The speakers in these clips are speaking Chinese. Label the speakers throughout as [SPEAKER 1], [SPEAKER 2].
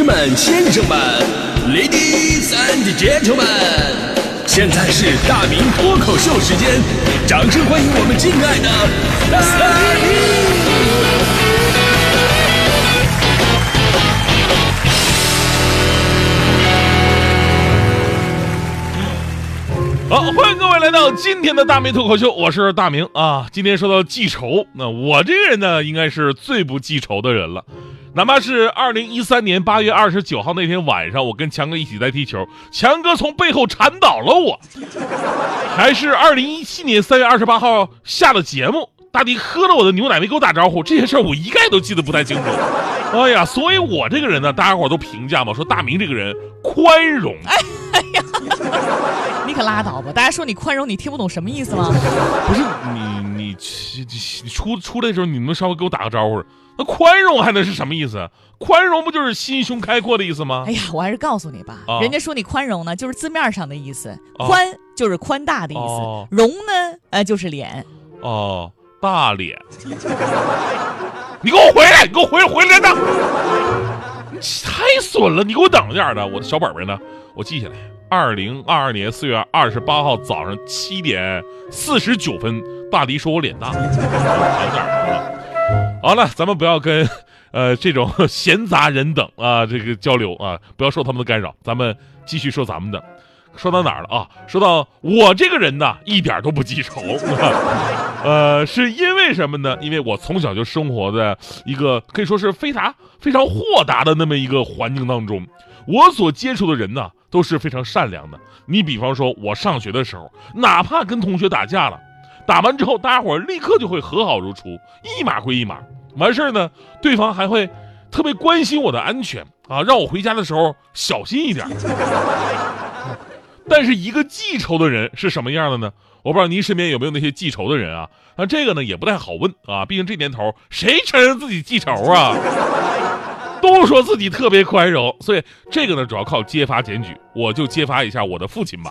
[SPEAKER 1] 士们、先生们，Ladies and Gentlemen，现在是大明脱口秀时间，掌声欢迎我们敬爱的大
[SPEAKER 2] 明！好，欢迎各位来到今天的大明脱口秀，我是大明啊。今天说到记仇，那我这个人呢，应该是最不记仇的人了。哪怕是二零一三年八月二十九号那天晚上，我跟强哥一起在踢球，强哥从背后铲倒了我；还是二零一七年三月二十八号下了节目，大迪喝了我的牛奶没给我打招呼，这些事儿我一概都记得不太清楚。哎呀，所以我这个人呢，大家伙都评价嘛，说大明这个人宽容。哎呀，
[SPEAKER 3] 你可拉倒吧！大家说你宽容，你听不懂什么意思吗？
[SPEAKER 2] 不是你你你出出来的时候，你能稍微给我打个招呼？那宽容还能是什么意思？宽容不就是心胸开阔的意思吗？
[SPEAKER 3] 哎呀，我还是告诉你吧，人家说你宽容呢，就是字面上的意思，宽就是宽大的意思，容呢，呃，就是脸。
[SPEAKER 2] 哦，大脸。你给我回来！你给我回来！回来着！你太损了！你给我等着点的，我的小本本呢？我记下来。二零二二年四月二十八号早上七点四十九分，大迪说我脸大。等点好了，咱们不要跟，呃，这种 闲杂人等啊，这个交流啊，不要受他们的干扰。咱们继续说咱们的，说到哪儿了啊？说到我这个人呢，一点都不记仇，呃，是因为什么呢？因为我从小就生活在一个可以说是非常非常豁达的那么一个环境当中，我所接触的人呢都是非常善良的。你比方说，我上学的时候，哪怕跟同学打架了。打完之后，大家伙立刻就会和好如初，一码归一码。完事儿呢，对方还会特别关心我的安全啊，让我回家的时候小心一点。但是一个记仇的人是什么样的呢？我不知道您身边有没有那些记仇的人啊？那这个呢也不太好问啊，毕竟这年头谁承认自己记仇啊？都说自己特别宽容，所以这个呢主要靠揭发检举。我就揭发一下我的父亲吧。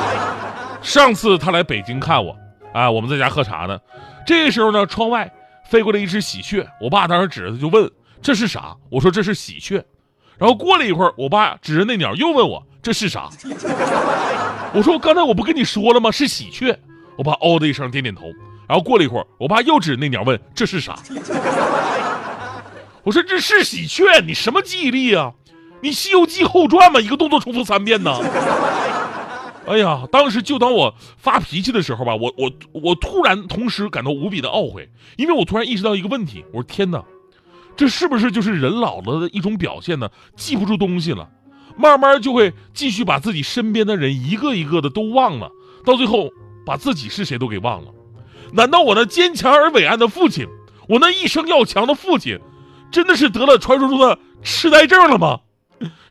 [SPEAKER 2] 上次他来北京看我。啊，我们在家喝茶呢，这个时候呢，窗外飞过来一只喜鹊，我爸当时指着就问这是啥？我说这是喜鹊。然后过了一会儿，我爸指着那鸟又问我这是啥？我说刚才我不跟你说了吗？是喜鹊。我爸哦的一声点点头。然后过了一会儿，我爸又指着那鸟问这是啥？我说这是喜鹊，你什么记忆力啊？你《西游记后传》吗？一个动作重复三遍呢？哎呀，当时就当我发脾气的时候吧，我我我突然同时感到无比的懊悔，因为我突然意识到一个问题，我说天哪，这是不是就是人老了的一种表现呢？记不住东西了，慢慢就会继续把自己身边的人一个一个的都忘了，到最后把自己是谁都给忘了。难道我那坚强而伟岸的父亲，我那一生要强的父亲，真的是得了传说中的痴呆症了吗？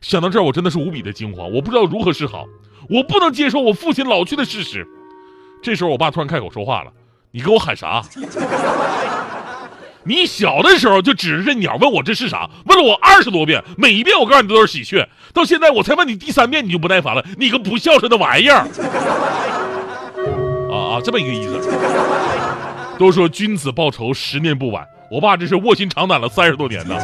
[SPEAKER 2] 想到这儿，我真的是无比的惊慌，我不知道如何是好。我不能接受我父亲老去的事实。这时候，我爸突然开口说话了：“你跟我喊啥？你小的时候就指着这鸟问我这是啥？问了我二十多遍，每一遍我告诉你都是喜鹊。到现在我才问你第三遍，你就不耐烦了。你个不孝顺的玩意儿！啊啊，这么一个意思。都说君子报仇，十年不晚。我爸这是卧薪尝胆了三十多年呢。”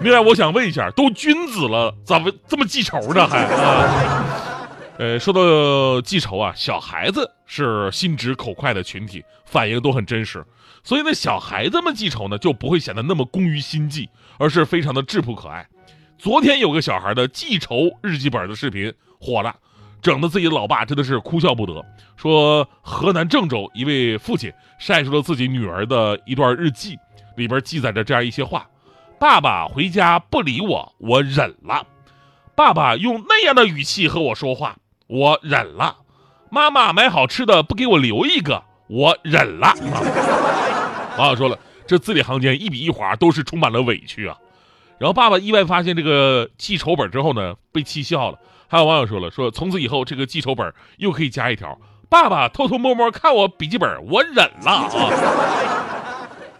[SPEAKER 2] 另外，我想问一下，都君子了，咋不这么记仇呢？还啊？呃，说到记仇啊，小孩子是心直口快的群体，反应都很真实，所以呢，小孩子们记仇呢，就不会显得那么工于心计，而是非常的质朴可爱。昨天有个小孩的记仇日记本的视频火了，整的自己的老爸真的是哭笑不得。说河南郑州一位父亲晒出了自己女儿的一段日记，里边记载着这样一些话。爸爸回家不理我，我忍了。爸爸用那样的语气和我说话，我忍了。妈妈买好吃的不给我留一个，我忍了。网友说了，这字里行间一笔一划都是充满了委屈啊。然后爸爸意外发现这个记仇本之后呢，被气笑了。还有网友说了，说从此以后这个记仇本又可以加一条：爸爸偷偷摸摸看我笔记本，我忍了啊。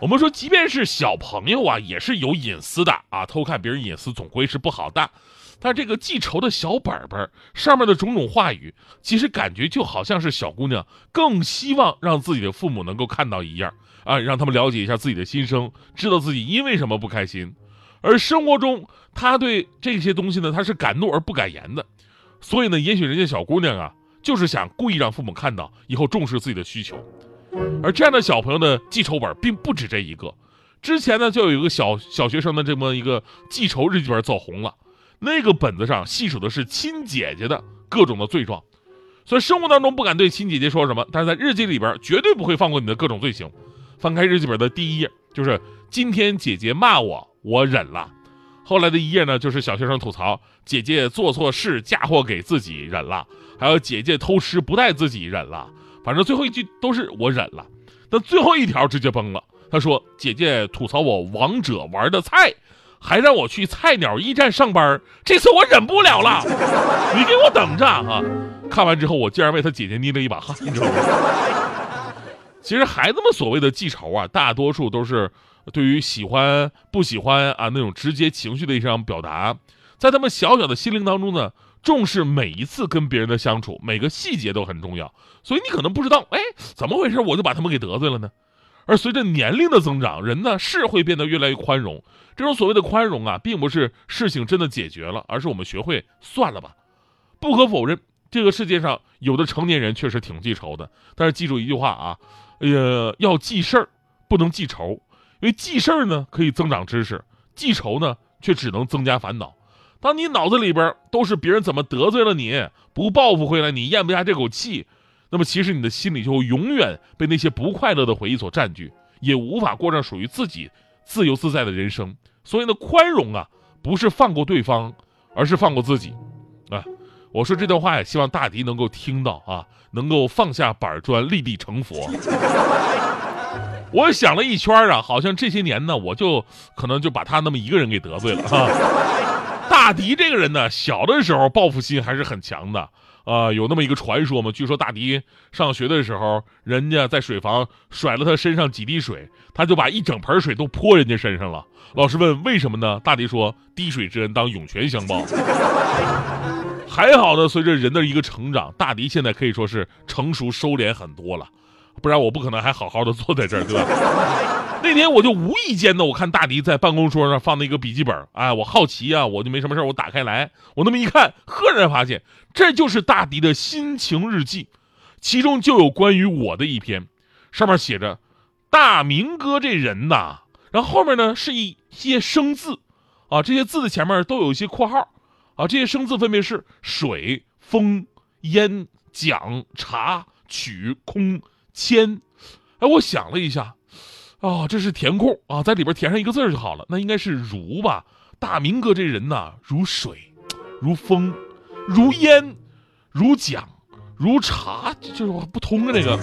[SPEAKER 2] 我们说，即便是小朋友啊，也是有隐私的啊，偷看别人隐私总归是不好的。但这个记仇的小本本上面的种种话语，其实感觉就好像是小姑娘更希望让自己的父母能够看到一样啊，让他们了解一下自己的心声，知道自己因为什么不开心。而生活中他对这些东西呢，他是敢怒而不敢言的，所以呢，也许人家小姑娘啊，就是想故意让父母看到，以后重视自己的需求。而这样的小朋友的记仇本并不止这一个，之前呢，就有一个小小学生的这么一个记仇日记本走红了，那个本子上细数的是亲姐姐的各种的罪状。所以生活当中不敢对亲姐姐说什么，但是在日记里边绝对不会放过你的各种罪行。翻开日记本的第一页，就是今天姐姐骂我，我忍了。后来的一页呢，就是小学生吐槽姐姐做错事嫁祸给自己，忍了。还有姐姐偷吃不带自己，忍了。反正最后一句都是我忍了。那最后一条直接崩了，他说姐姐吐槽我王者玩的菜。还让我去菜鸟驿站上班，这次我忍不了了，你给我等着啊！看完之后，我竟然为他姐姐捏了一把汗，你知道吗？其实孩子们所谓的记仇啊，大多数都是对于喜欢不喜欢啊那种直接情绪的一种表达，在他们小小的心灵当中呢，重视每一次跟别人的相处，每个细节都很重要。所以你可能不知道，哎，怎么回事？我就把他们给得罪了呢？而随着年龄的增长，人呢是会变得越来越宽容。这种所谓的宽容啊，并不是事情真的解决了，而是我们学会算了吧。不可否认，这个世界上有的成年人确实挺记仇的。但是记住一句话啊，呃，要记事儿，不能记仇。因为记事儿呢可以增长知识，记仇呢却只能增加烦恼。当你脑子里边都是别人怎么得罪了你，不报复回来你咽不下这口气。那么，其实你的心里就永远被那些不快乐的回忆所占据，也无法过上属于自己自由自在的人生。所以呢，宽容啊，不是放过对方，而是放过自己。啊，我说这段话也希望大迪能够听到啊，能够放下板砖，立地成佛。我想了一圈啊，好像这些年呢，我就可能就把他那么一个人给得罪了啊。大迪这个人呢，小的时候报复心还是很强的。啊，有那么一个传说嘛？据说大迪上学的时候，人家在水房甩了他身上几滴水，他就把一整盆水都泼人家身上了。老师问为什么呢？大迪说：“滴水之恩当涌泉相报。”还好呢，随着人的一个成长，大迪现在可以说是成熟收敛很多了，不然我不可能还好好的坐在这儿，对吧？那天我就无意间呢，我看大迪在办公桌上放的一个笔记本，哎，我好奇啊，我就没什么事我打开来，我那么一看，赫然发现这就是大迪的心情日记，其中就有关于我的一篇，上面写着“大明哥这人呐”，然后后面呢是一些生字，啊，这些字的前面都有一些括号，啊，这些生字分别是水、风、烟、讲、茶、曲、空、谦，哎，我想了一下。哦，这是填空啊，在里边填上一个字就好了。那应该是如吧？大明哥这人呐，如水，如风，如烟，如桨，如茶，就是不通啊。这个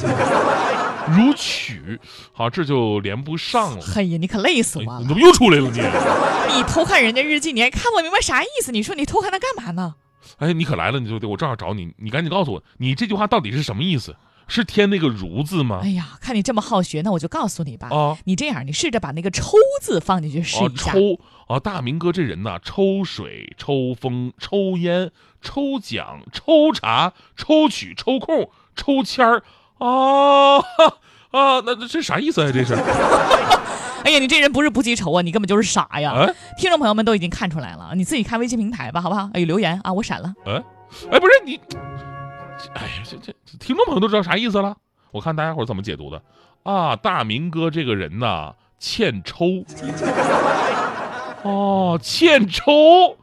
[SPEAKER 2] 如曲，好，这就连不上了。
[SPEAKER 3] 哎呀，你可累死我了！
[SPEAKER 2] 你怎么又出来了你？
[SPEAKER 3] 你偷看人家日记，你还看不明白啥意思？你说你偷看他干嘛呢？
[SPEAKER 2] 哎，你可来了，你就得我正好找你，你赶紧告诉我，你这句话到底是什么意思？是添那个“如”字吗？
[SPEAKER 3] 哎呀，看你这么好学，那我就告诉你吧。啊，你这样，你试着把那个“抽”字放进去试一
[SPEAKER 2] 下。抽啊，大明哥这人呐，抽水、抽风、抽烟、抽奖、抽茶、抽取、抽空、抽签儿啊啊！那这啥意思啊？这是？
[SPEAKER 3] 哎呀，你这人不是不记仇啊，你根本就是傻呀！听众朋友们都已经看出来了，你自己看微信平台吧，好不好？哎，留言啊，我闪了。
[SPEAKER 2] 哎，哎，不是你。哎呀，这这听众朋友都知道啥意思了。我看大家伙怎么解读的啊？大明哥这个人呐，欠抽。哦，欠抽，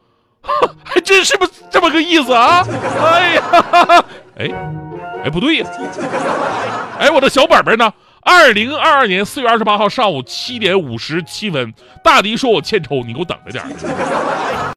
[SPEAKER 2] 还真是不这么个意思啊？哎呀，哎，哎，不对呀。哎，我的小本本呢？二零二二年四月二十八号上午七点五十七分，大迪说我欠抽，你给我等着点。